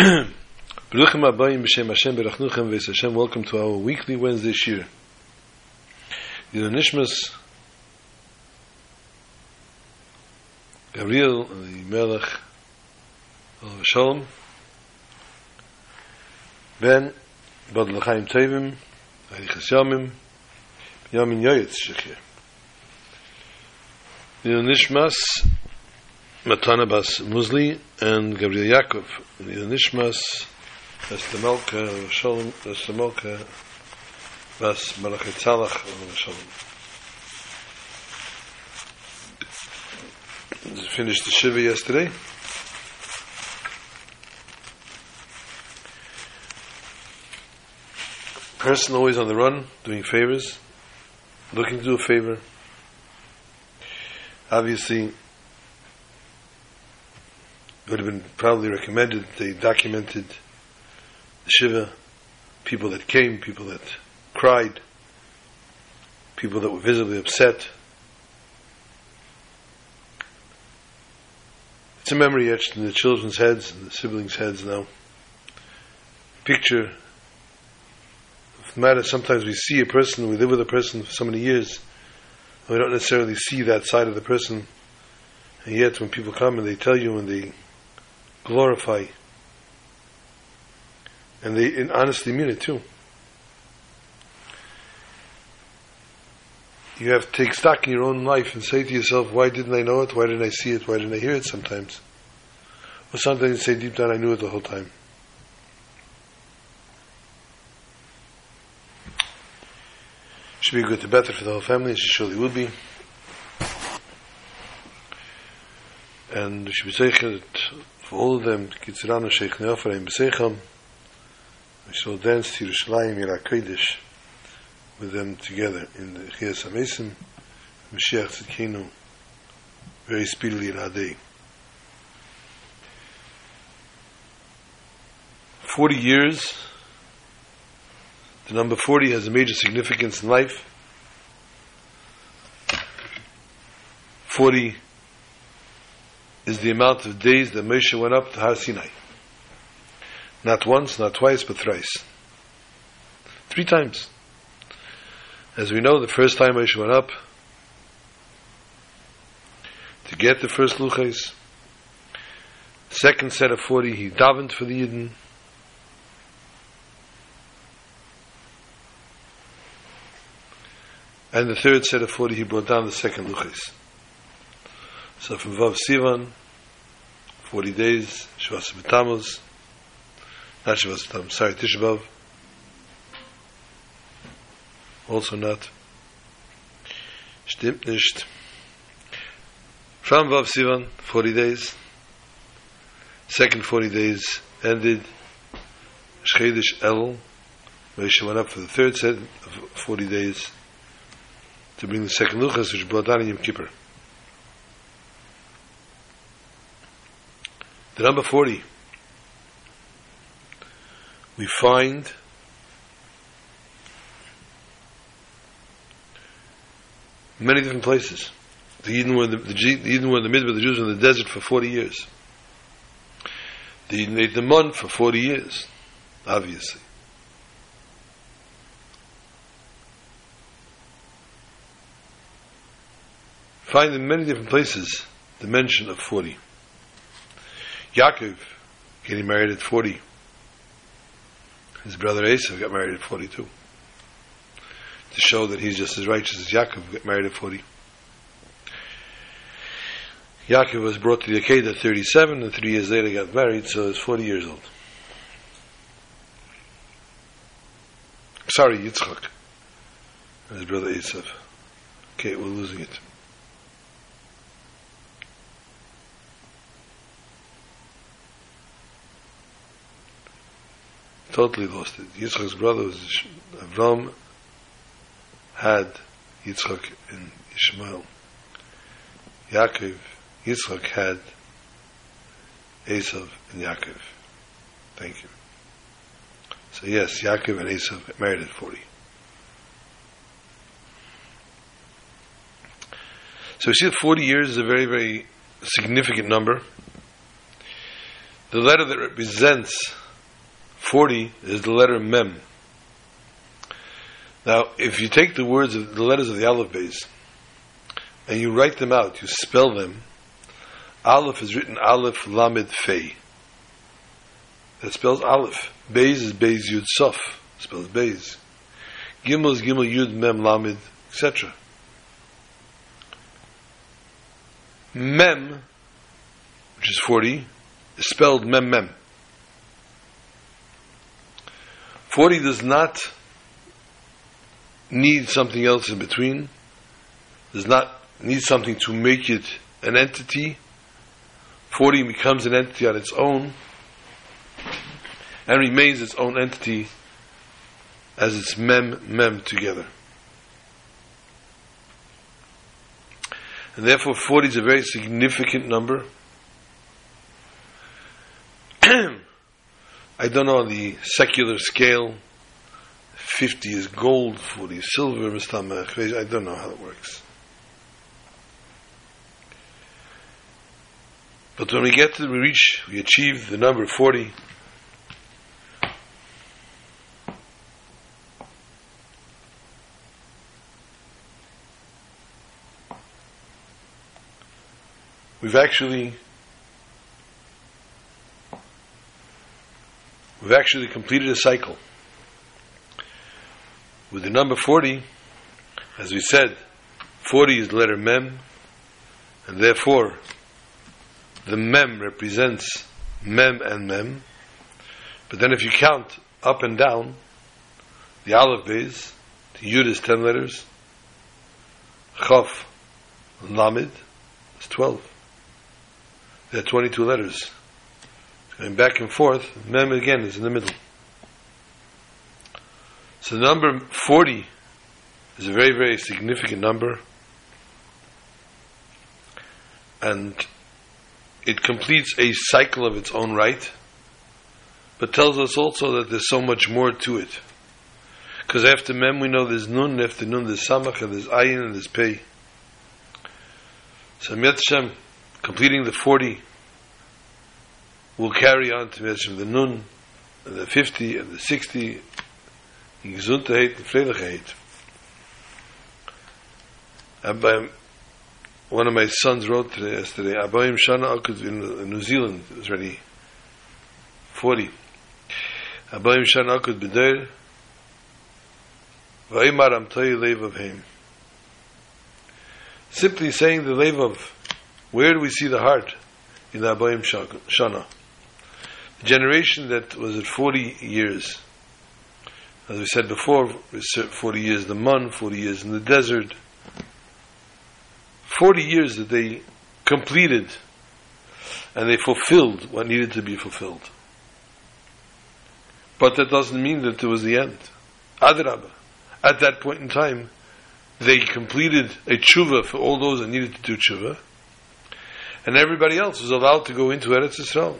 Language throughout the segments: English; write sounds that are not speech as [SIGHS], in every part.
Baruchim Abayim B'Shem Hashem Berachnuchem V'es Hashem. Welcome to our weekly Wednesday Shir. The Nishmas Gabriel, the Melech of Shalom, Ben Bad L'chaim Tevim, Arichas Yamim, Yamin Yoyetz Shechir. The Nishmas Matana Bas Musli and Gabriel Yaakov. The Nishmas Esther Melka Shalom, Esther Bas Malachet Tzalach Shalom. Finished the Shiva yesterday. Person always on the run, doing favors, looking to do a favor. Obviously, it would have been probably recommended that they documented the Shiva, people that came, people that cried, people that were visibly upset. It's a memory etched in the children's heads and the siblings' heads now. Picture. It matters sometimes we see a person, we live with a person for so many years, and we don't necessarily see that side of the person. And yet, when people come and they tell you and they glorify, and they in honestly mean it too. You have to take stock in your own life and say to yourself, why didn't I know it? Why didn't I see it? Why didn't I hear it sometimes? Or sometimes you say deep down, I knew it the whole time. Should be good to better for the whole family, she surely will be. And should be saying all of them, Kitziranu Sheikh Neofarim B'Seicham, we shall dance to Yerushalayim Yira Kodesh with them together in the Chiyas HaMesim, Mashiach Tzidkenu, very speedily in our day. Forty years, the number 40 has a major significance in life. 40 is the amount of days that Moshe went up to Har Sinai. Not once, not twice, but thrice. Three times. As we know, the first time Moshe went up to get the first luchas. Second set of 40, he davened for the Yidden. And the third set of 40, he brought down the second luchas. So from Vav Sivan, 40 days, Shavas B'Tamuz, not Shavas B'Tamuz, sorry, Tishbav, also not. Stimmt nicht. From Vav Sivan, 40 days. Second 40 days ended. Shchedish El, Moshe went up for the third set of 40 days to bring the second Luchas, which brought down in Yom Kippur. The number 40, we find many different places. The Yidden were in the, the, the Yidden were in the of the Jews were in the desert for 40 years. The Yidden ate the month for 40 years, obviously. Find in many different places the mention of 40. Yaakov getting married at 40. His brother Esau got married at 42 to show that he's just as righteous as Yaakov, got married at 40. Yaakov was brought to the Akedah at 37, and three years later got married, so he's 40 years old. Sorry, Yitzchak. His brother Esav. Okay, we're losing it. Totally lost it. Yitzchak's brother was Avram, had Yitzchak and Ishmael. Yaakov, Yitzchak had Esav and Yaakov. Thank you. So yes, Yaakov and Esav married at 40. So we see that 40 years is a very, very significant number. The letter that represents 40 is the letter Mem. Now, if you take the words of the letters of the Aleph Beis and you write them out, you spell them, Aleph is written Aleph Lamed Fei. That spells Aleph. Beis is Beis Yud Sof. Spells Beis. Gimel is Gimel Yud Mem Lamed, etc. Mem, which is 40, is spelled Mem Mem. 40 does not need something else in between, does not need something to make it an entity. 40 becomes an entity on its own and remains its own entity as its mem mem together. And therefore 40 is a very significant number. [CLEARS THROAT] I don't know on the secular scale, 50 is gold, 40 is silver, I don't know how it works. But when we get to, we reach, we achieve the number 40, we've actually we've actually completed a cycle. With the number 40, as we said, 40 is the letter Mem, and therefore the Mem represents Mem and Mem. But then if you count up and down, the Aleph Beis, the Yud is 10 letters, Chaf, Lamed is 12. There are 22 letters. Going back and forth, Mem again is in the middle. So the number 40 is a very, very significant number. And it completes a cycle of its own right, but tells us also that there's so much more to it. Because after Mem we know there's Nun, after Nun there's Samach, and there's Ayin, and there's Pei. So Mitzvah completing the 40, will carry on to Mitzvah the Nun, and the 50, and the 60, in Gesundheit and Freudigkeit. And by one of my sons wrote today, yesterday, Abayim Shana Akud in New Zealand, it was already 40. Abayim Shana Akud B'der, V'aymar Amtayi Lev of Him. Simply saying the Lev of, where do we see the heart? In the Abayim Shana. Generation that was at 40 years, as we said before, 40 years in the Mun, 40 years in the desert, 40 years that they completed and they fulfilled what needed to be fulfilled. But that doesn't mean that it was the end. Adrabah. At that point in time, they completed a tshuva for all those that needed to do tshuva, and everybody else was allowed to go into Eretz Yisrael.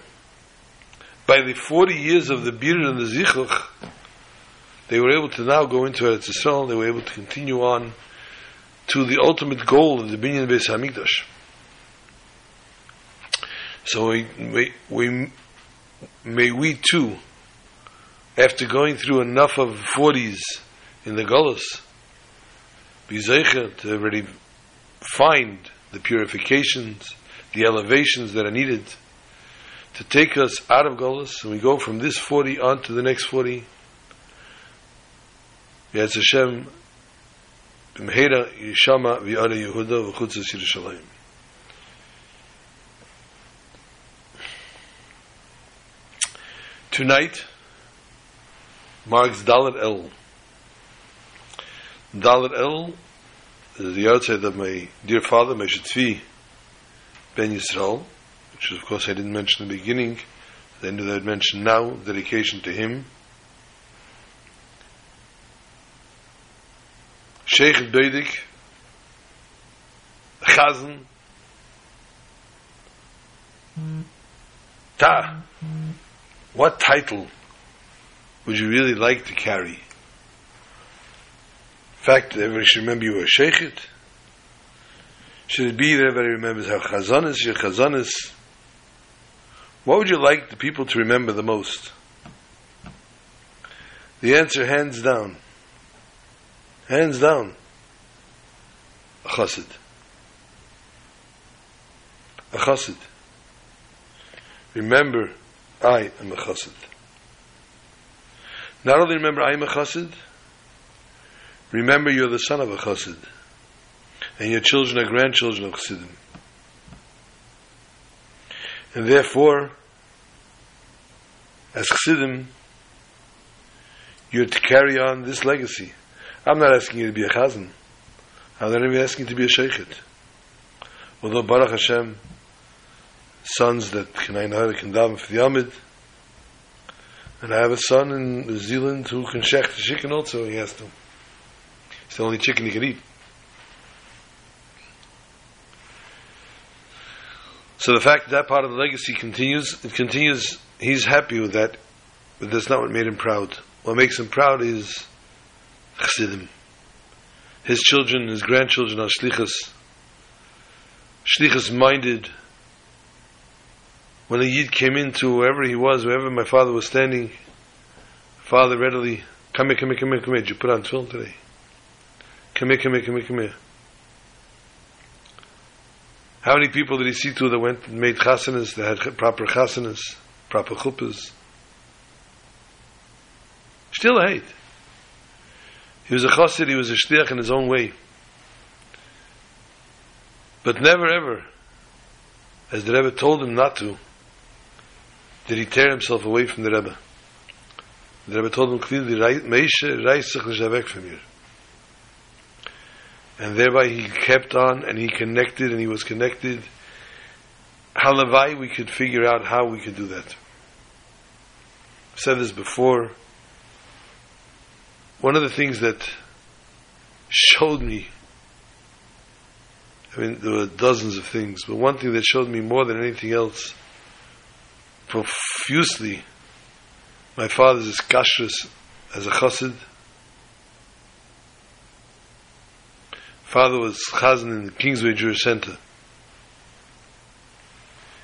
By the 40 years of the Bir and the Zichuch, they were able to now go into Eretz Yisrael, they were able to continue on to the ultimate goal of the Binyan Beis Hamikdash. So we, we, we, may we too, after going through enough of 40s in the Golas, be zeicha to already find the purifications, the elevations that are needed to take us out of Golus, and we go from this 40 on to the next 40. Yes, Hashem, B'mheira Yishama V'yara Yehuda V'chutzes Yerushalayim. Tonight marks Dalet El. Dalet El is the outside of my dear father, Meshach Ben Yisrael, which of course I didn't mention in the beginning, the end of that mention now, dedication to him. Sheikh Beidik, Chazan, Ta, what title would you really like to carry? In fact, everybody should remember you were a Sheikh. Should it be that everybody remembers how Chazan is, your Chazan is What would you like the people to remember the most? The answer, hands down. Hands down. A chassid. A chassid. Remember, I am a chassid. Not only remember I am a chassid, remember you're the son of a chassid, and your children are grandchildren of chassidim. And therefore, as chassidim, you're to carry on this legacy. I'm not asking you to be a chazan. I'm not even asking you to be a shochet. Although Baruch Hashem, sons that can I know can daven for the Amid, and I have a son in New Zealand who can shech the chicken also, he has to. It's the only chicken he can eat. So the fact that, that part of the legacy continues, it continues, he's happy with that, but that's not what made him proud. What makes him proud is chassidim. His children, his grandchildren are shlichas. Shlichas minded. When a yid came into wherever he was, wherever my father was standing, father readily, come here, come here, come here, come here. Did you put on film today? Come here, come here, come here, come here. How many people did he see to that went and made chasanas, that had proper chasanas, proper chuppahs? Still hate. He was a chassid, he was a shtiach in his own way. But never ever, as the Rebbe told him not to, did he tear himself away from the Rebbe. The Rebbe told him clearly, Meishe reisach l'shavek from you. And thereby he kept on and he connected and he was connected. Halavai, we could figure out how we could do that. I've said this before. One of the things that showed me, I mean, there were dozens of things, but one thing that showed me more than anything else, profusely, my father's iskashrus as a chassid. Father was chazan in the Kingsway Jewish Center,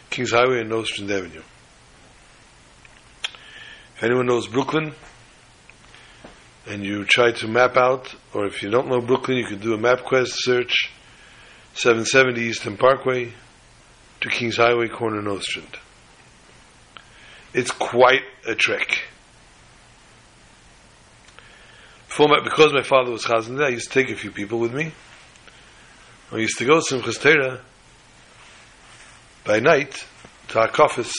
Kings Highway and Nostrand Avenue. If anyone knows Brooklyn, and you try to map out, or if you don't know Brooklyn, you could do a MapQuest search, 770 Eastern Parkway to Kings Highway, corner Nostrand. It's quite a trek. Before because my father was chazan there, I used to take a few people with me. I used to go to Simchas Torah by night to our office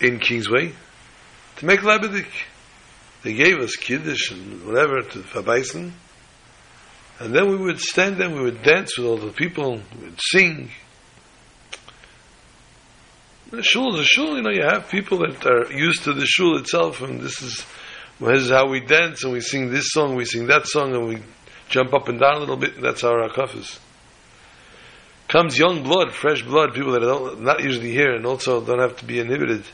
in Kingsway to make Lebedik. They gave us Kiddush and whatever to Fabaisen. And then we would stand there, we would dance with all the people, we would sing. The shul is a shul, you know, you have people that are used to the shul itself, and this is, this is how we dance, and we sing this song, we sing that song, and we jump up and down a little bit, that's our akaf is. Comes young blood, fresh blood, people that are not usually here, and also don't have to be inhibited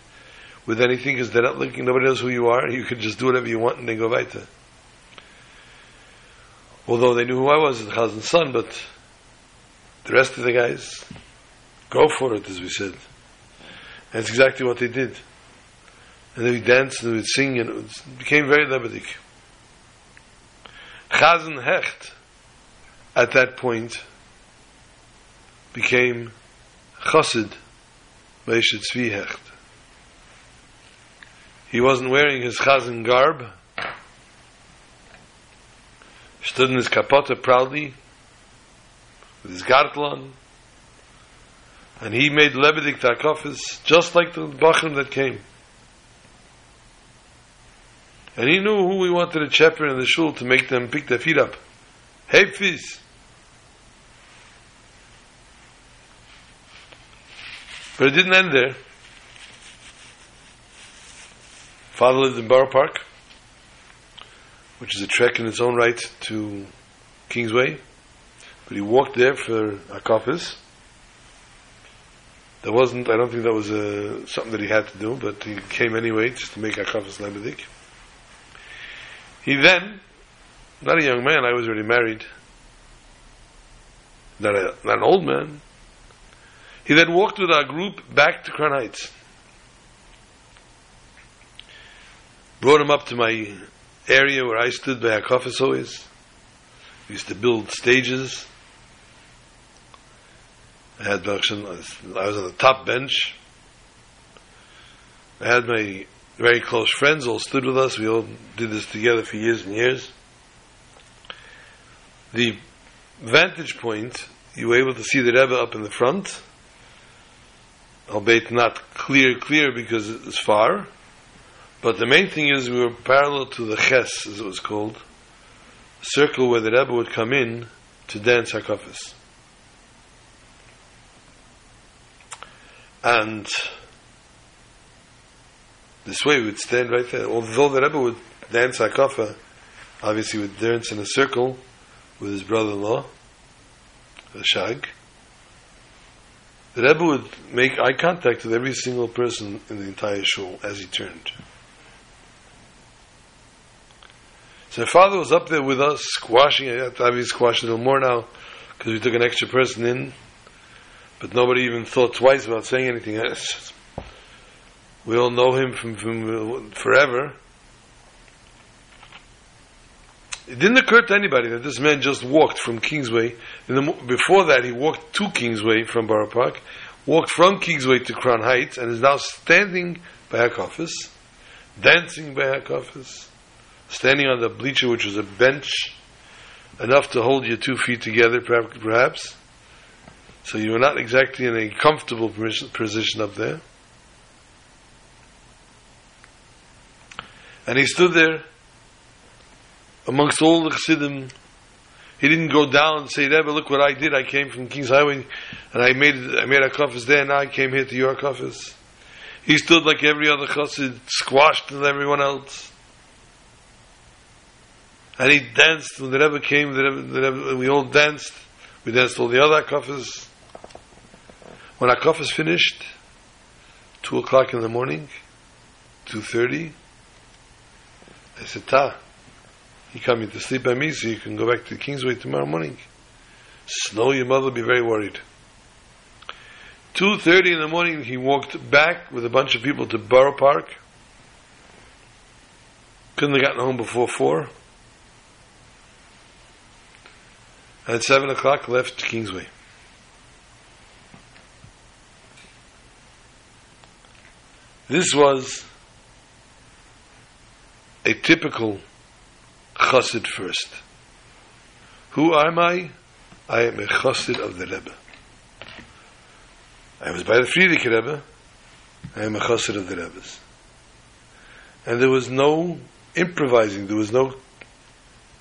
with anything because they're not looking, nobody knows who you are. You can just do whatever you want and then go weiter. Although they knew who I was, the Chazan's son, but the rest of the guys, go for it, as we said. And that's exactly what they did. And they would dance and they would sing and it became very lebedik. Chazan Hecht, at that point, became Chassid Meishet Tzvi Hecht. He wasn't wearing his chazan garb. Stood in his kapota proudly, with his gartlon, and he made lebedik takofis just like the bachim that came. And he knew who we wanted to shepherd in the shul to make them pick their feet up. Hey, fees. But it didn't end there. Father lived in Borough Park, which is a trek in its own right to Kingsway. But he walked there for Akafis. There wasn't, I don't think that was uh, something that he had to do, but he came anyway just to make Akafis Lebedik. He then, not a young man, I was already married, not, a, not an old man, He then walked with our group back to Crown Heights. Brought him up to my area where I stood by Hakafis always. We used to build stages. I had I was on the top bench. I had my very close friends all stood with us. We all did this together for years and years. The vantage point, you were able to see the Rebbe up in the front, albeit not clear, clear because it was far. But the main thing is we were parallel to the Ches, as it was called, circle where the Rebbe would come in to dance Hakafis. And this way we would stand right there. Although the Rebbe would dance Hakafa, obviously would dance in a circle with his brother-in-law, the Rashag. The Rebbe would make eye contact with every single person in the entire shul as he turned. So my father was up there with us, squashing it. Obviously, squashed a little more now because we took an extra person in, but nobody even thought twice about saying anything. We all know him from, from forever. It didn't occur to anybody that this man just walked from Kingsway. The, before that, he walked to Kingsway from Borough Park, walked from Kingsway to Crown Heights, and is now standing by office, dancing by office, standing on the bleacher, which was a bench enough to hold your two feet together, perhaps. So you were not exactly in a comfortable position up there. And he stood there amongst all the chassidim. He didn't go down and say, Rebbe, look what I did. I came from King's Highway and I made I made a kafis there. Now I came here to your kafis. He stood like every other chassid, squashed with everyone else. And he danced when the Rebbe came, the Rebbe, the Rebbe, we all danced. We danced all the other kafis. When our kafis finished, 2 o'clock in the morning, 2.30, I said, Ta, you coming to sleep by me so you can go back to Kingsway tomorrow morning. Snow, your mother will be very worried. 2.30 in the morning, he walked back with a bunch of people to Borough Park. Couldn't have gotten home before 4. And at 7 o'clock, left Kingsway. This was a typical chassid first. Who am I? I am a chassid of the Rebbe. I was by the Frierdiker Rebbe. I am a chassid of the Rebbe's. And there was no improvising, there was no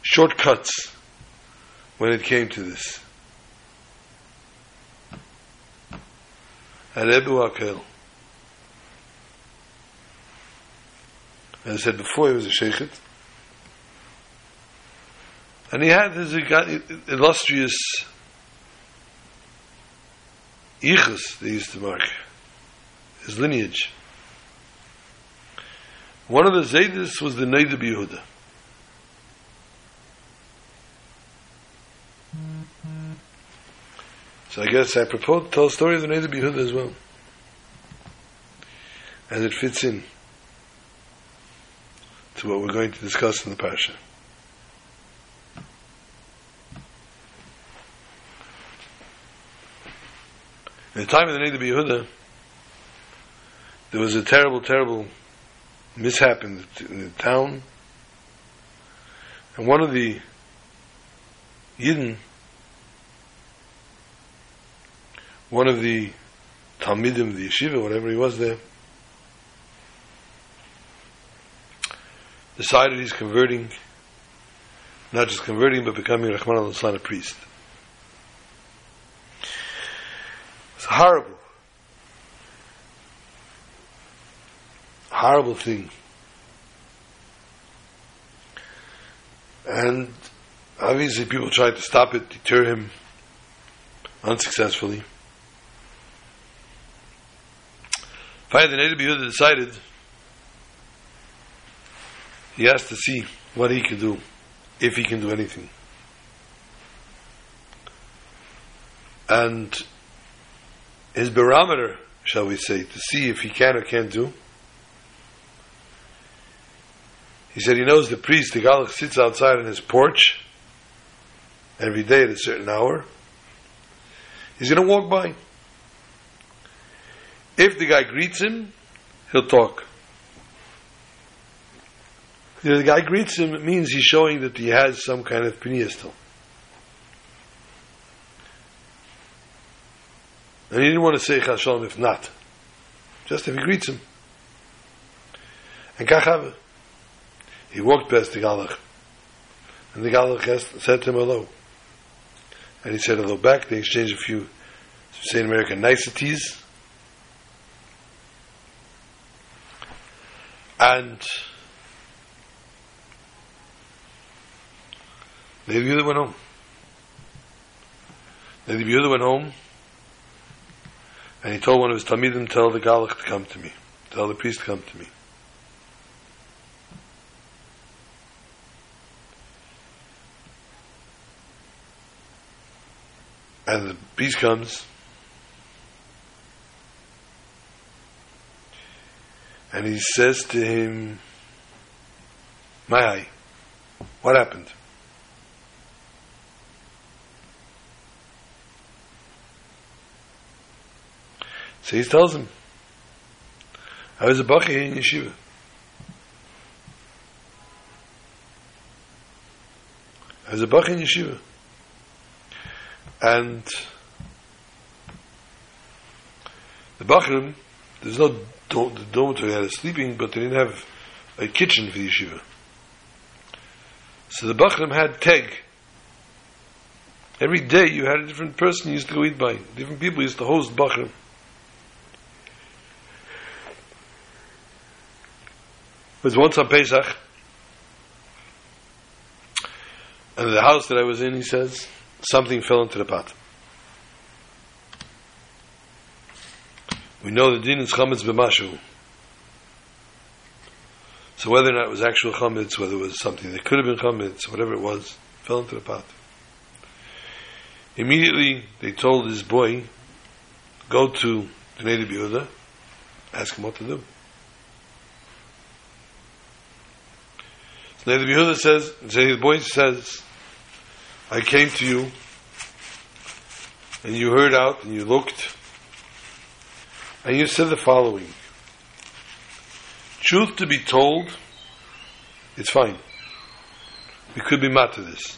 shortcuts when it came to this. Rebbe Akel, as I said before, he was a shochet, and he had his illustrious yichus, they used to mark, his lineage. One of the Zaydis was the Noda B'Yehuda. So I guess I propose to tell a story of the Noda B'Yehuda as well. As it fits in to what we're going to discuss in the Parsha. In the time of the Noda B'Yehuda, there was a terrible, terrible mishap in the, in the town. And one of the Yidden one of the Talmidim, the yeshiva, whatever he was there, decided he's converting, not just converting, but becoming Rahman al a priest. It's a horrible. Horrible thing. And obviously people tried to stop it, deter him, unsuccessfully. Finally, the Noda B'Yehuda decided he has to see what he can do, if he can do anything. And his barometer, shall we say, to see if he can or can't do. He said he knows the priest, the Galach, sits outside on his porch every day at a certain hour. He's going to walk by. If the guy greets him, he'll talk. The guy greets him, it means he's showing that he has some kind of pneumonia still. And he didn't want to say Chashalom if not. Just if he greets him. And Kachava. He walked past the Galach. And the Galach said to him hello. And he said hello back. They exchanged a few, in American, niceties. And Lady Yehuda went home. Yehuda went home, and he told one of his Talmidim, tell the Galach to come to me. Tell the priest to come to me. And the priest comes, and he says to him, My eye, what happened? So he tells him, I was a Bachi in yeshiva. I was a Bachi in yeshiva. And the Bachrim, there's no the dormitory had a sleeping, but they didn't have a kitchen for the yeshiva. So the Bachrim had teg. Every day you had a different person you used to go eat by. Different people used to host Bachrim. Was once on Pesach, and the house that I was in, he says, something fell into the pot. We know the din is chametz b'mashu. So whether or not it was actual chametz, whether it was something that could have been chametz, whatever it was, fell into the pot. Immediately, they told this boy, go to the Noda B'Yehuda, ask him what to do. Now the Yehuda says, the boy says, I came to you, and you heard out, and you looked, and you said the following. Truth to be told, it's fine. We could be mad to this.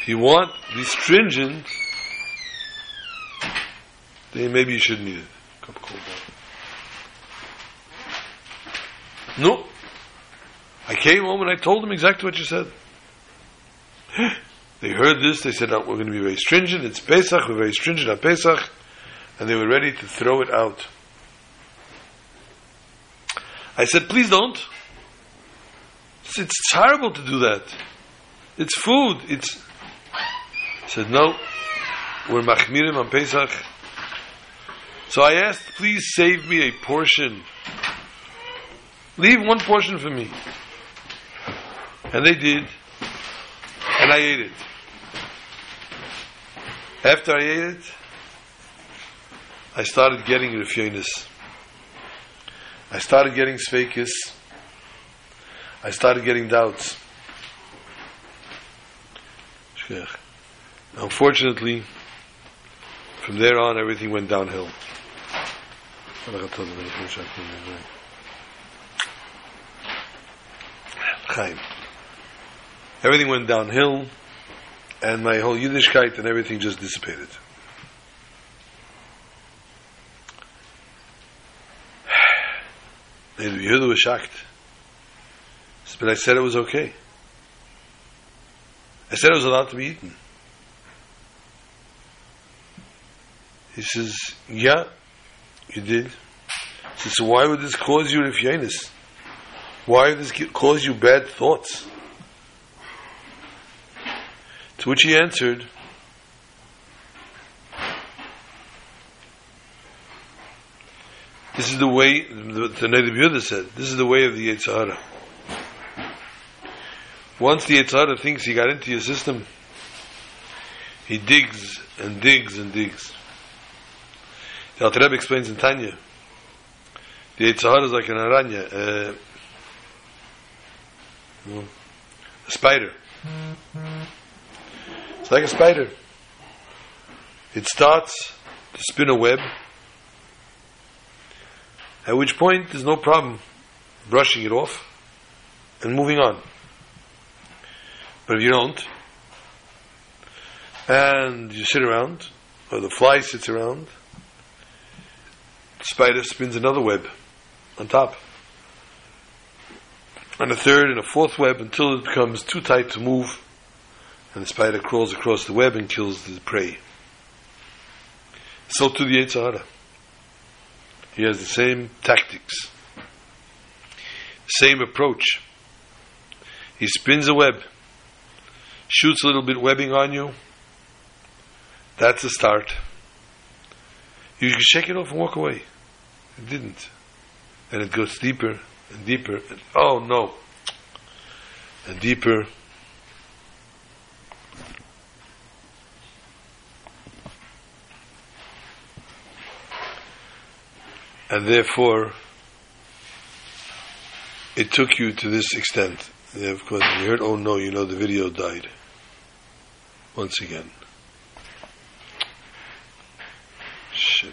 If you want be stringent, then maybe you shouldn't eat it. Cup of cold water. No. I came home and I told them exactly what you said. [GASPS] they heard this, they said, oh, we're going to be very stringent, it's Pesach, we're very stringent on Pesach, and they were ready to throw it out. I said, please don't. It's, it's horrible to do that. It's food. It's. I said, no, we're machmirim on Pesach. So I asked, please save me a portion Leave one portion for me. And they did. And I ate it. After I ate it, I started getting refyonis. I started getting sfekis. I started getting doubts. Unfortunately, from there on, everything went downhill. Chaim. Everything went downhill, and my whole Yiddishkeit and everything just dissipated. [SIGHS] The Yehuda was shocked. But I said it was okay. I said it was allowed to be eaten. He says, yeah, you did. He says, so why would this cause you refyanis? Why does this cause you bad thoughts? To which he answered, This is the way, the, Noda B'Yehuda said, this is the way of the Yetzer Hara. Once the Yetzer Hara thinks he got into your system, he digs and digs and digs. The Alter Rebbe explains in Tanya, the Yetzer Hara is like an aranya, uh, a spider. It's like a spider. It starts to spin a web, at which point there's no problem brushing it off and moving on. But if you don't, and you sit around, or the fly sits around, the spider spins another web on top. And a third and a fourth web until it becomes too tight to move, and the spider crawls across the web and kills the prey. So to the Yetzer Hara. He has the same tactics, same approach. He spins a web, shoots a little bit webbing on you. That's the start. You can shake it off and walk away. It didn't. And it goes deeper and deeper. And, oh no. And deeper. And therefore, it took you to this extent. Of course, you heard, oh no, you know the video died. Once again. Shem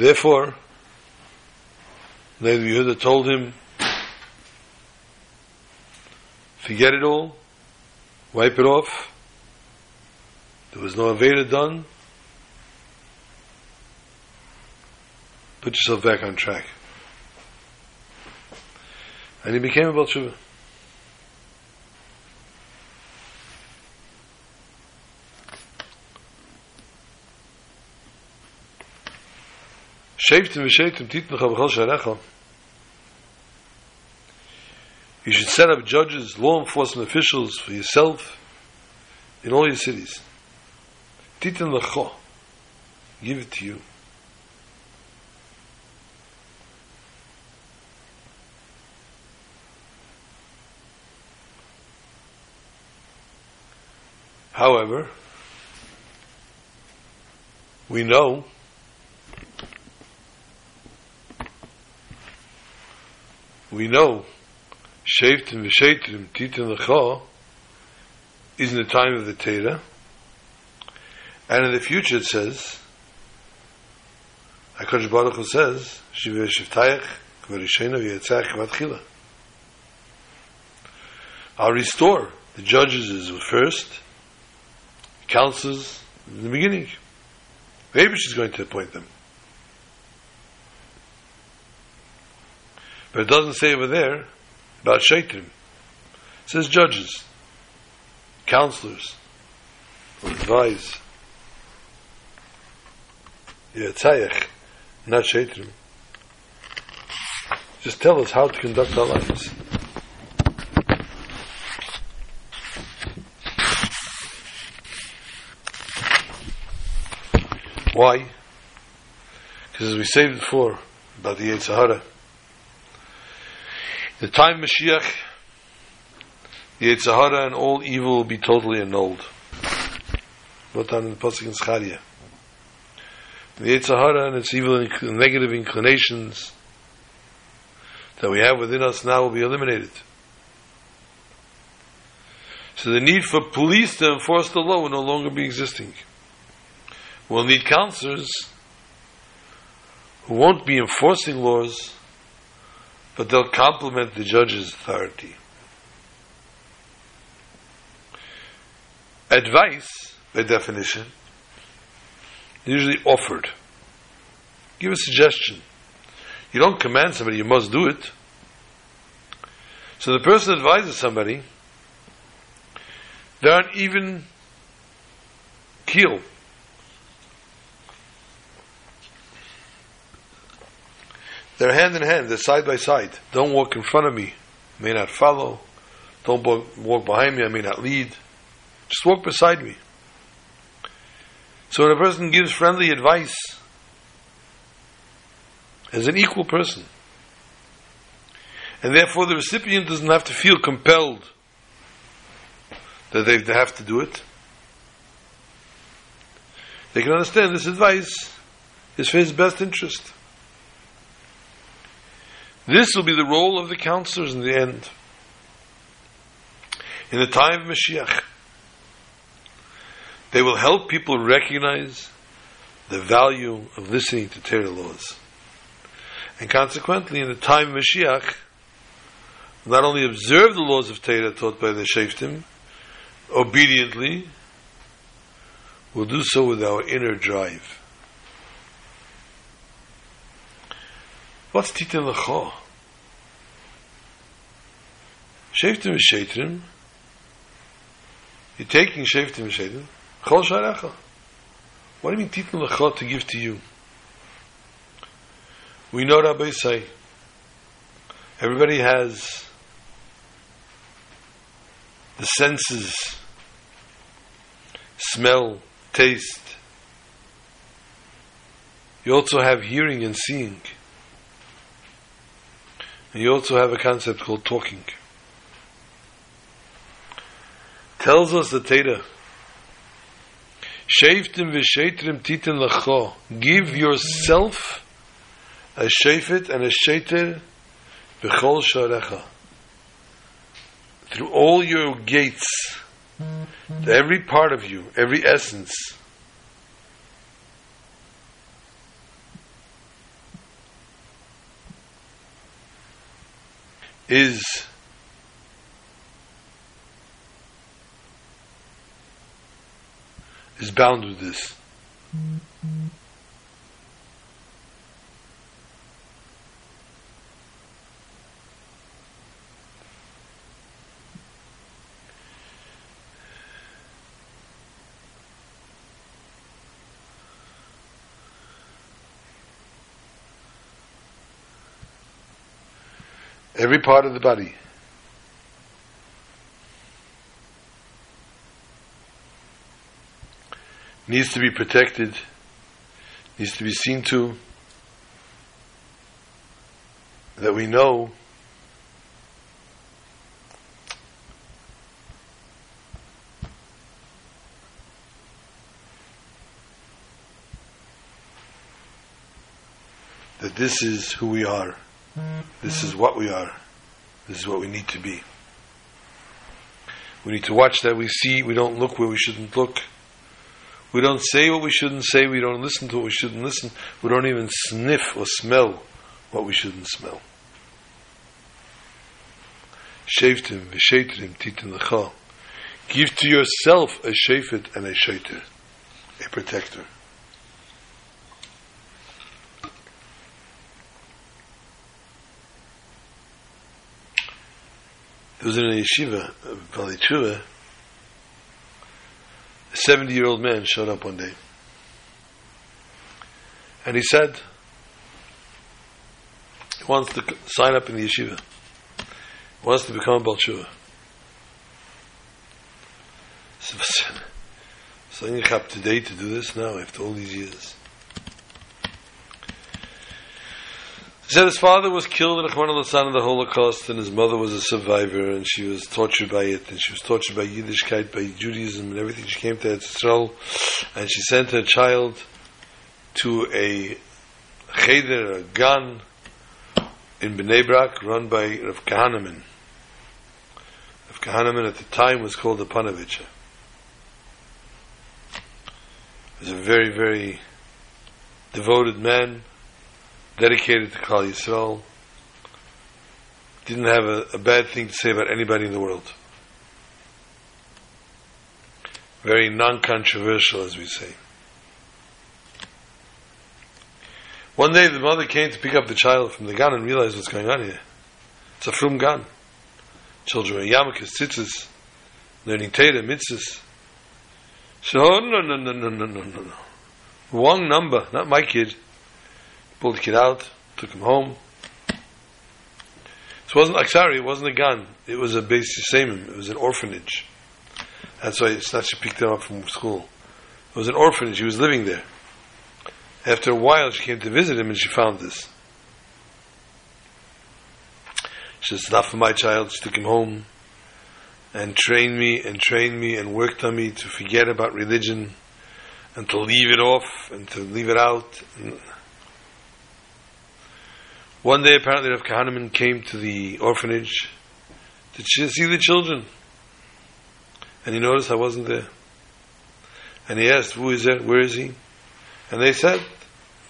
Therefore, Levi Yehuda told him, forget it all, wipe it off. There was no Aveda done. Put yourself back on track. And he became a Baal B'chol sharecha. You should set up judges, law enforcement officials for yourself in all your cities. Titan lecho. Give it to you. However, we know we know Sheftim v'Shetrim Titan Lecha is in the time of the Torah, and in the future it says, HaKadosh Baruch Hu says, Shivir Shiftayach Kvarishena v'Yetzach Kvatchila. I'll restore the judges as first, counselors in the beginning. Maybe she's going to appoint them. But it doesn't say over there about Shaitrim. It says judges, counselors, advise. Yeah, tzayach, not Shaitrim. Just tell us how to conduct our lives. Why? Because as we said before about the Yetzer Hara, the time Mashiach, the Yetzer Hara and all evil will be totally annulled. What on the Pasuk in Zechariah. The Yetzer Hara and its evil and negative inclinations that we have within us now will be eliminated. So the need for police to enforce the law will no longer be existing. We'll need counselors who won't be enforcing laws, but they'll complement the judge's authority. Advice, by definition, is usually offered. Give a suggestion. You don't command somebody, you must do it. So the person advises somebody, they aren't even keel They're hand in hand, they're side by side. Don't walk in front of me, I may not follow. Don't walk behind me, I may not lead. Just walk beside me. So when a person gives friendly advice, as an equal person. And therefore the recipient doesn't have to feel compelled that they have to do it. They can understand this advice is for his best interest. This will be the role of the counselors in the end. In the time of Mashiach, they will help people recognize the value of listening to Torah laws. And consequently, in the time of Mashiach, not only observe the laws of Torah taught by the Shaftim obediently, we'll do so with our inner drive. What's Titan Lecha? Shaftim is Shatrim. You're taking Shaftim is Shatrim. Chol Sharecha. What do you mean Titan Lecha to give to you? We know Rabbi say, everybody has the senses, smell, taste. You also have hearing and seeing. And you also have a concept called talking. Tells us the Teda. Sheftim v'shetrim titin lacho. Give yourself a shefet and a sheter b'chol sharecha. Through all your gates, every part of you, every essence, is is bound with this. Every part of the body. needs to be protected, needs to be seen to, that we know that this is who we are, this is what we are, this is what we need to be. We need to watch that we see, we don't look where we shouldn't look. We don't say what we shouldn't say. We don't listen to what we shouldn't listen. We don't even sniff or smell what we shouldn't smell. Sheftim v'shetrim titin. Give to yourself a shefet and a sheter, a protector. There was in a yeshiva, Valley Tshuva, a 70 year old man showed up one day. And he said, he wants to sign up in the yeshiva. He wants to become a Balshuva. So, [LAUGHS] so I'm up today to do this now after all these years. He said his father was killed in al in the Holocaust, and his mother was a survivor, and she was tortured by it, and she was tortured by Yiddishkeit, by Judaism, and everything. She came to Israel, and she sent her child to a cheder, a gan, in Bnei Brak, run by Rav Kahaneman. Rav Kahaneman at the time was called the Panovich. He was a very, very devoted man dedicated to Klal Yisrael, didn't have a, a, bad thing to say about anybody in the world. Very non-controversial, as we say. One day the mother came to pick up the child from the gan and realized what's going on here. It's a frum gan. Children are yarmulkes, tzitzis, learning Teda, mitzvahs. So, oh, no, no, no, no, no, no, no. Wrong number, not my kid pulled the kid out, took him home. It wasn't Aksari, it wasn't a gan. It was a beis yesomim. It was an orphanage. That's why it's she picked him up from school. It was an orphanage. He was living there. After a while, she came to visit him and she found this. She says, not for my child. She took him home and trained me and trained me and worked on me to forget about religion and to leave it off and to leave it out. One day, apparently, Rav Kahneman came to the orphanage to see the children. And he noticed I wasn't there. And he asked, Who is it? Where is he? And they said,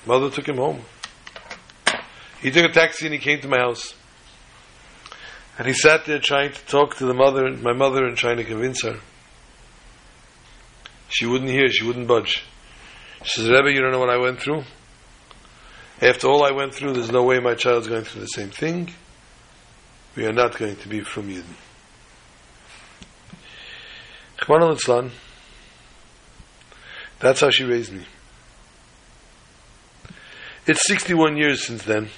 Mother took him home. He took a taxi and he came to my house. And he sat there trying to talk to the mother, my mother, and trying to convince her. She wouldn't hear, she wouldn't budge. She says, Rebbe, you don't know what I went through? After all I went through, there's no way my child's going through the same thing. We are not going to be from Yidden. That's how she raised me. It's 61 years since then.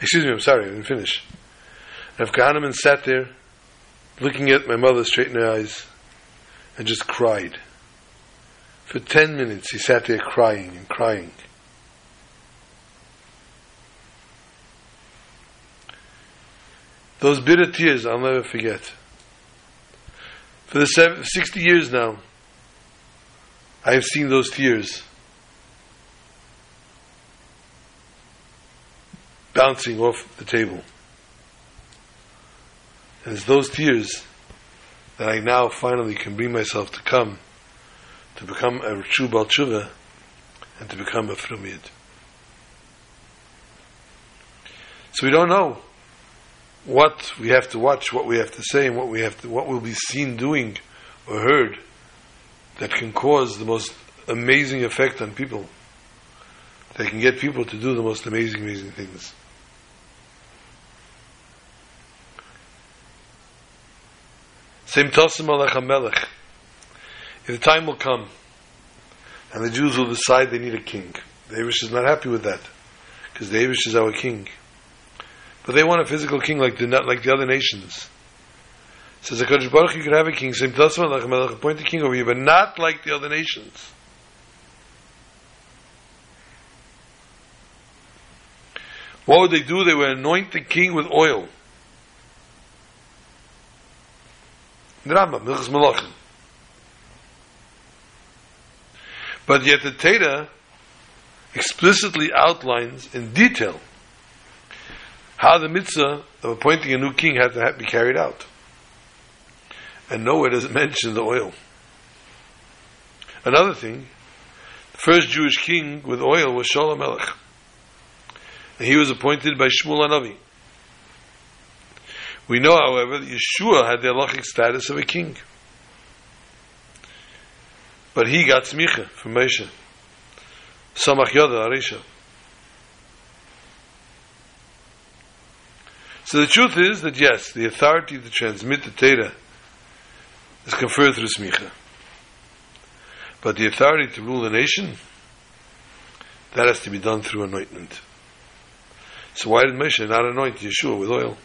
Excuse me, I'm sorry, I didn't finish. Rav Kahneman sat there, looking at my mother straight in her eyes, and just cried. For ten minutes he sat there crying and crying. Those bitter tears I'll never forget. For the 60 years now, I have seen those tears bouncing off the table. And it's those tears that I now finally can bring myself to come, to become a true Baal Tshuva, and to become a Frumid. So we don't know what we have to watch, what we have to say, and what we have to, what will be seen doing or heard that can cause the most amazing effect on people. They can get people to do the most amazing, amazing things. Same Tosim Alech Melech. The time will come, and the Jews will decide they need a king, the Avish is not happy with that, because the Avish is our king. But they want a physical king like the like the other nations. Says the Kodesh Baruch, you could have a king. Same Tosim Alech Melech, appoint a king over you, but not like the other nations. What would they do? They would anoint the king with oil. But yet the Teda explicitly outlines in detail how the mitzvah of appointing a new king had to be carried out. And nowhere does it [LAUGHS] mention the oil. Another thing, the first Jewish king with oil was Shaul Hamelech. And he was appointed by Shmuel Hanavi. We know, however, that Yehoshua had the halachic status of a king. But he got smicha from Moshe. Samach Yoda Arisha. So the truth is that yes, the authority to transmit the Torah is conferred through smicha. But the authority to rule a nation, that has to be done through anointment. So why did Moshe not anoint Yehoshua with oil?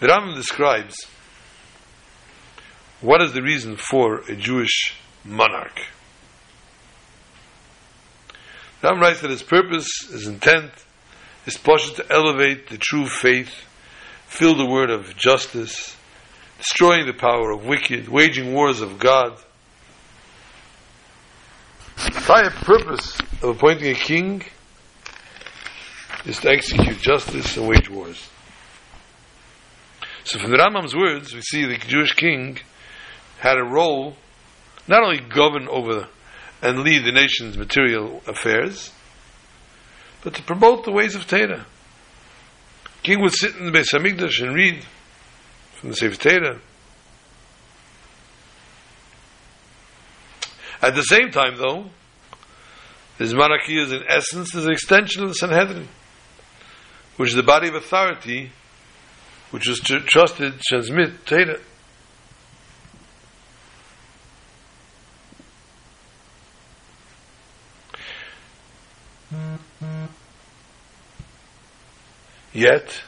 The Rambam describes what is the reason for a Jewish monarch. The Rambam writes that his purpose, his intent, is supposed to elevate the true faith, fill the word of justice, destroying the power of wicked, waging wars of God. The entire purpose of appointing a king is to execute justice and wage wars. So from the Rambam's words, we see the Jewish king had a role not only govern over and lead the nation's material affairs, but to promote the ways of Torah. King would sit in the Beis Hamikdash and read from the Sefer Torah. At the same time, though, this monarchy is in essence is an extension of the Sanhedrin, which is the body of authority which tr- trusted to transmit Torah. Yet,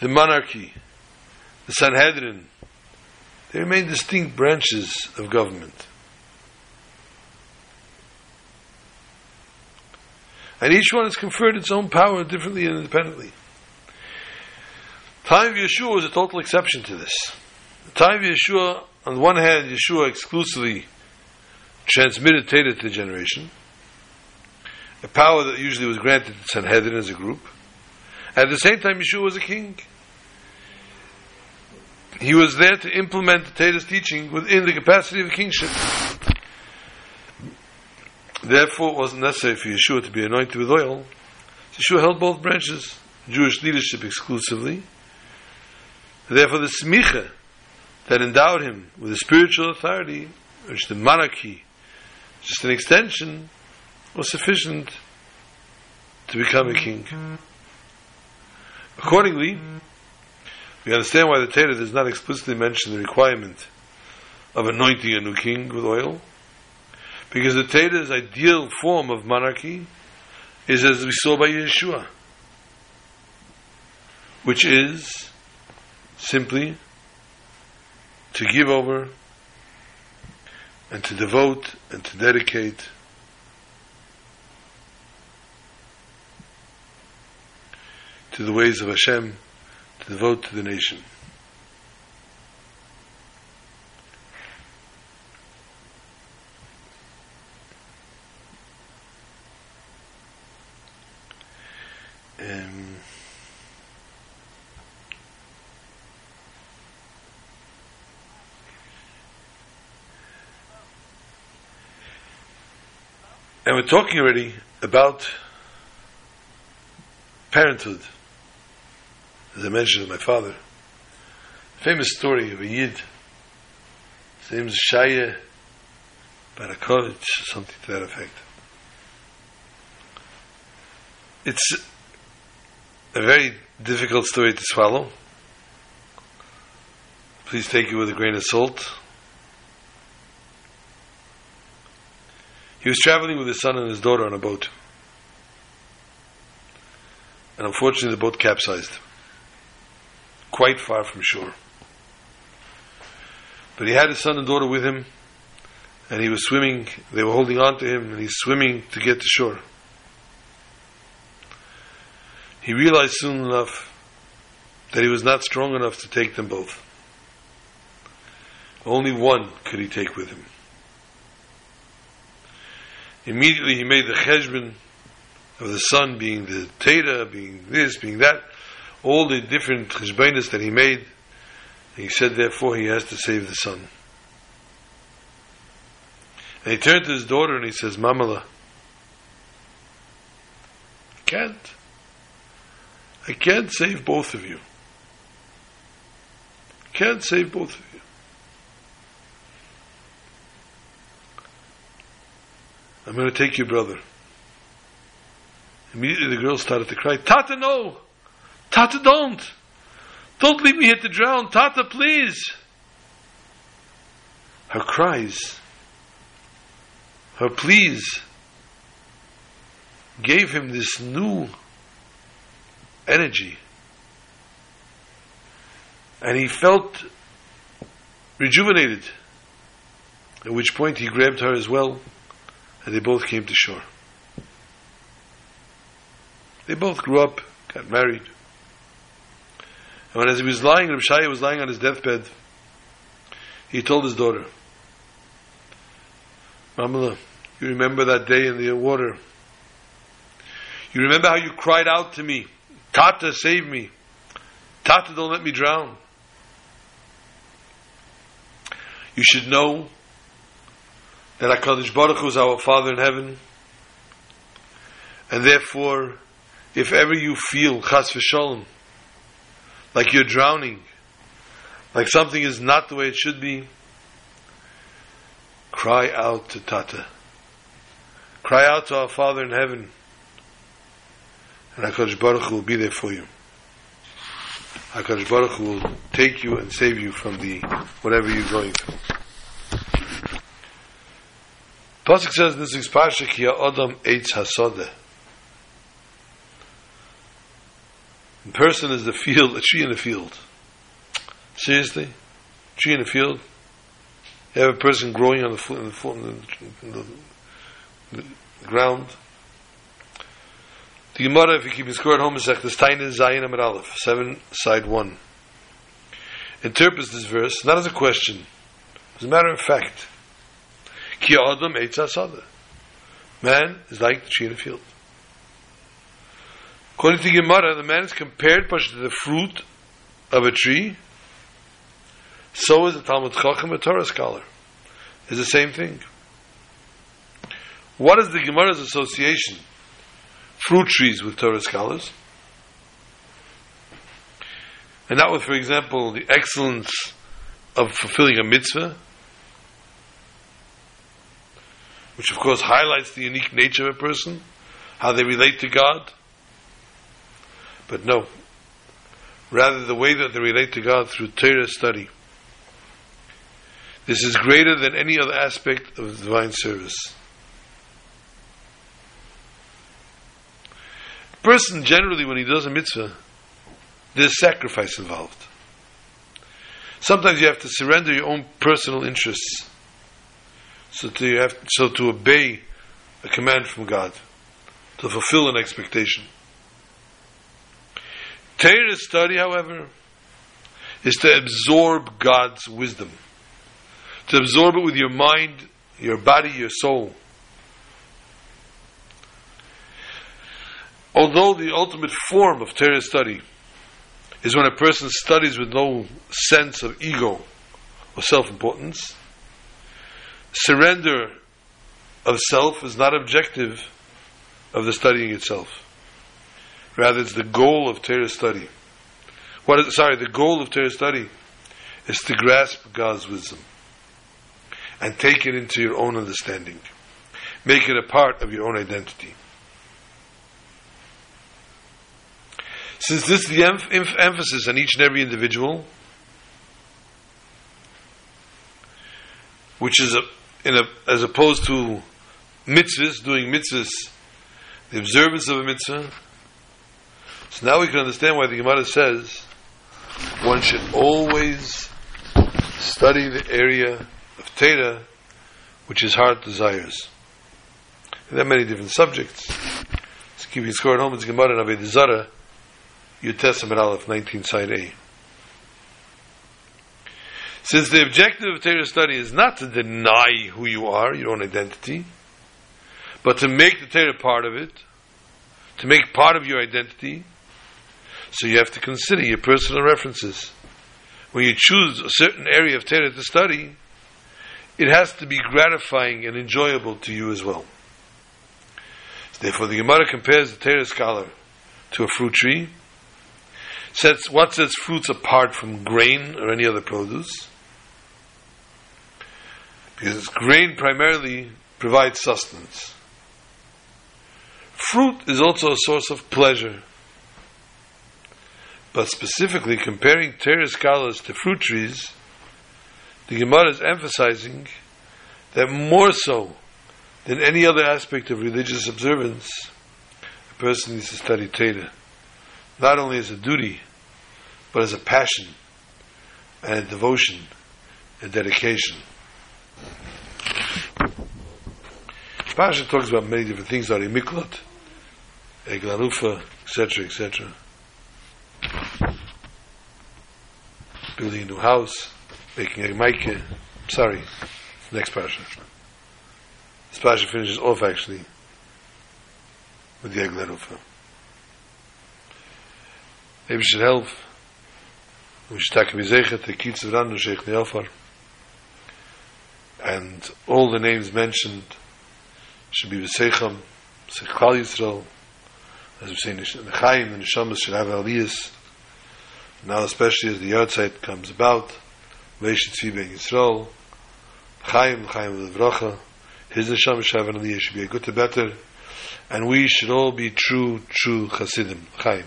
the monarchy, the Sanhedrin, they remain distinct branches of government. And each one has conferred its own power differently and independently. Time of Yehoshua was a total exception to this. The time of Yehoshua, on the one hand, Yehoshua exclusively transmitted Teda to the generation, a power that usually was granted to Sanhedrin as a group. At the same time, Yehoshua was a king. He was there to implement the Tada's teaching within the capacity of kingship. Therefore, it wasn't necessary for Yehoshua to be anointed with oil. Yehoshua held both branches, Jewish leadership exclusively. Therefore, the smicha that endowed him with a spiritual authority, which the monarchy, just an extension, was sufficient to become a king. Accordingly, we understand why the Torah does not explicitly mention the requirement of anointing a new king with oil. Because the Torah's ideal form of monarchy is as we saw by Yehoshua, which is simply to give over and to devote and to dedicate to the ways of Hashem, to devote to the nation. Um, and we're talking already about parenthood. As I mentioned, my father, famous story of a Yid. His name is Shaya Barakovich, something to that effect. It's a very difficult story to swallow. Please take it with a grain of salt. He was traveling with his son and his daughter on a boat. And unfortunately, the boat capsized. Quite far from shore. But he had his son and daughter with him, and he was swimming. They were holding on to him, and he's swimming to get to shore. He realized soon enough that he was not strong enough to take them both. Only one could he take with him. Immediately he made the cheshbon of the son being the Teda, being this, being that, all the different cheshbonis that he made. he said, therefore, he has to save the son. And he turned to his daughter and he says, Mamala, I can't. I can't save both of you. Can't save both of you. I'm going to take your brother. Immediately the girl started to cry, Tata, no! Tata, don't! Don't leave me here to drown! Tata, please! Her cries, her pleas, gave him this new energy. And he felt rejuvenated. At which point he grabbed her as well, and they both came to shore. They both grew up, got married. And as he was lying, Reb Shaya was lying on his deathbed, he told his daughter, Mamala, you remember that day in the water? You remember how you cried out to me, Tata, save me. Tata, don't let me drown. You should know that HaKadosh Baruch Hu is our Father in heaven, and therefore if ever you feel chas v'sholem, like you're drowning, like something is not the way it should be, cry out to Tata. Cry out to our Father in heaven, and HaKadosh Baruch Hu will be there for you. HaKadosh Baruch Hu will take you and save you from the whatever you're going through. Pasuk says this is Parsha Ki Adam Eitz Hasodeh. The person is the field, a tree in the field. Seriously? Tree in the field? You have a person growing on the, the, in the, in the, the ground. The Gemara, if you keep score at home, is Sechtes Taina Zayin Amar Aleph, 7, side 1. Interprets this verse not as a question, as a matter of fact. Ki Adam Eitz. Man is like the tree in the field. According to Gemara, the man is compared to the fruit of a tree. So is the Talmud Chacham, a Torah scholar. Is the same thing. What is the Gemara's association? Fruit trees with Torah scholars. And that was, for example, the excellence of fulfilling a mitzvah, which of course highlights the unique nature of a person, how they relate to God. But no, rather the way that they relate to God through Torah study. This is greater than any other aspect of divine service. Person generally, when he does a mitzvah, there's sacrifice involved. Sometimes you have to surrender your own personal interests, so to have so to obey a command from God, to fulfill an expectation. Torah study, however, is to absorb God's wisdom, to absorb it with your mind, your body, your soul. Although the ultimate form of Torah study is when a person studies with no sense of ego or self-importance, surrender of self is not objective of the studying itself. Rather, it's the goal of Torah study. What is, sorry, the goal of Torah study is to grasp God's wisdom and take it into your own understanding. Make it a part of your own identity. Since this is the em- em- emphasis on each and every individual, which is a, in a, as opposed to mitzvahs, doing mitzvahs, the observance of a mitzvah, so now we can understand why the Gemara says one should always study the area of Teda which his heart desires. And there are many different subjects. You a score at home. It's Gemara and Avodah Zarah, Yud Testament Aleph, 19 side A. Since the objective of Torah study is not to deny who you are, your own identity, but to make the Torah part of it, to make part of your identity, so you have to consider your personal references. When you choose a certain area of Torah to study, it has to be gratifying and enjoyable to you as well. Therefore, the Gemara compares the Torah scholar to a fruit tree. Sets what sets fruits apart from grain or any other produce? Because grain primarily provides sustenance. Fruit is also a source of pleasure. But specifically comparing Torah scholars to fruit trees, the Gemara is emphasizing that more so than any other aspect of religious observance, a person needs to study Torah, not only as a duty, but as a passion and a devotion and dedication. Pasha talks about many different things, Arei Miklat, Eglanufa, etc., etc. building a new house, making a mic. Sorry, next parasha. This parasha finishes off actually with the Eglah Arufah. Maybe we should help. We should take Mizechet, the Kitz Vranu, Shochnei Afar. And all the names mentioned should be V'seicham, Seich Klal Yisrael, as we say in the Chaim, the Neshamas should have Aliyas, now especially as the Yahrzeit comes about, Leish Tzvi Yisrael, Chaim, Chaim Levracha, his Neshama Shavan Aliyah should be a good to better, and we should all be true, true Chassidim, Chaim.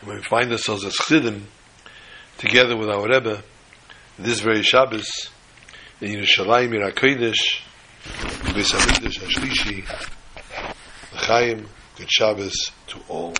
And when we find ourselves as Chassidim, together with our Rebbe, this very Shabbos, in Yerushalayim, Ir HaKodesh, Beis HaMikdash HaShlishi, Chaim, good Shabbos to all.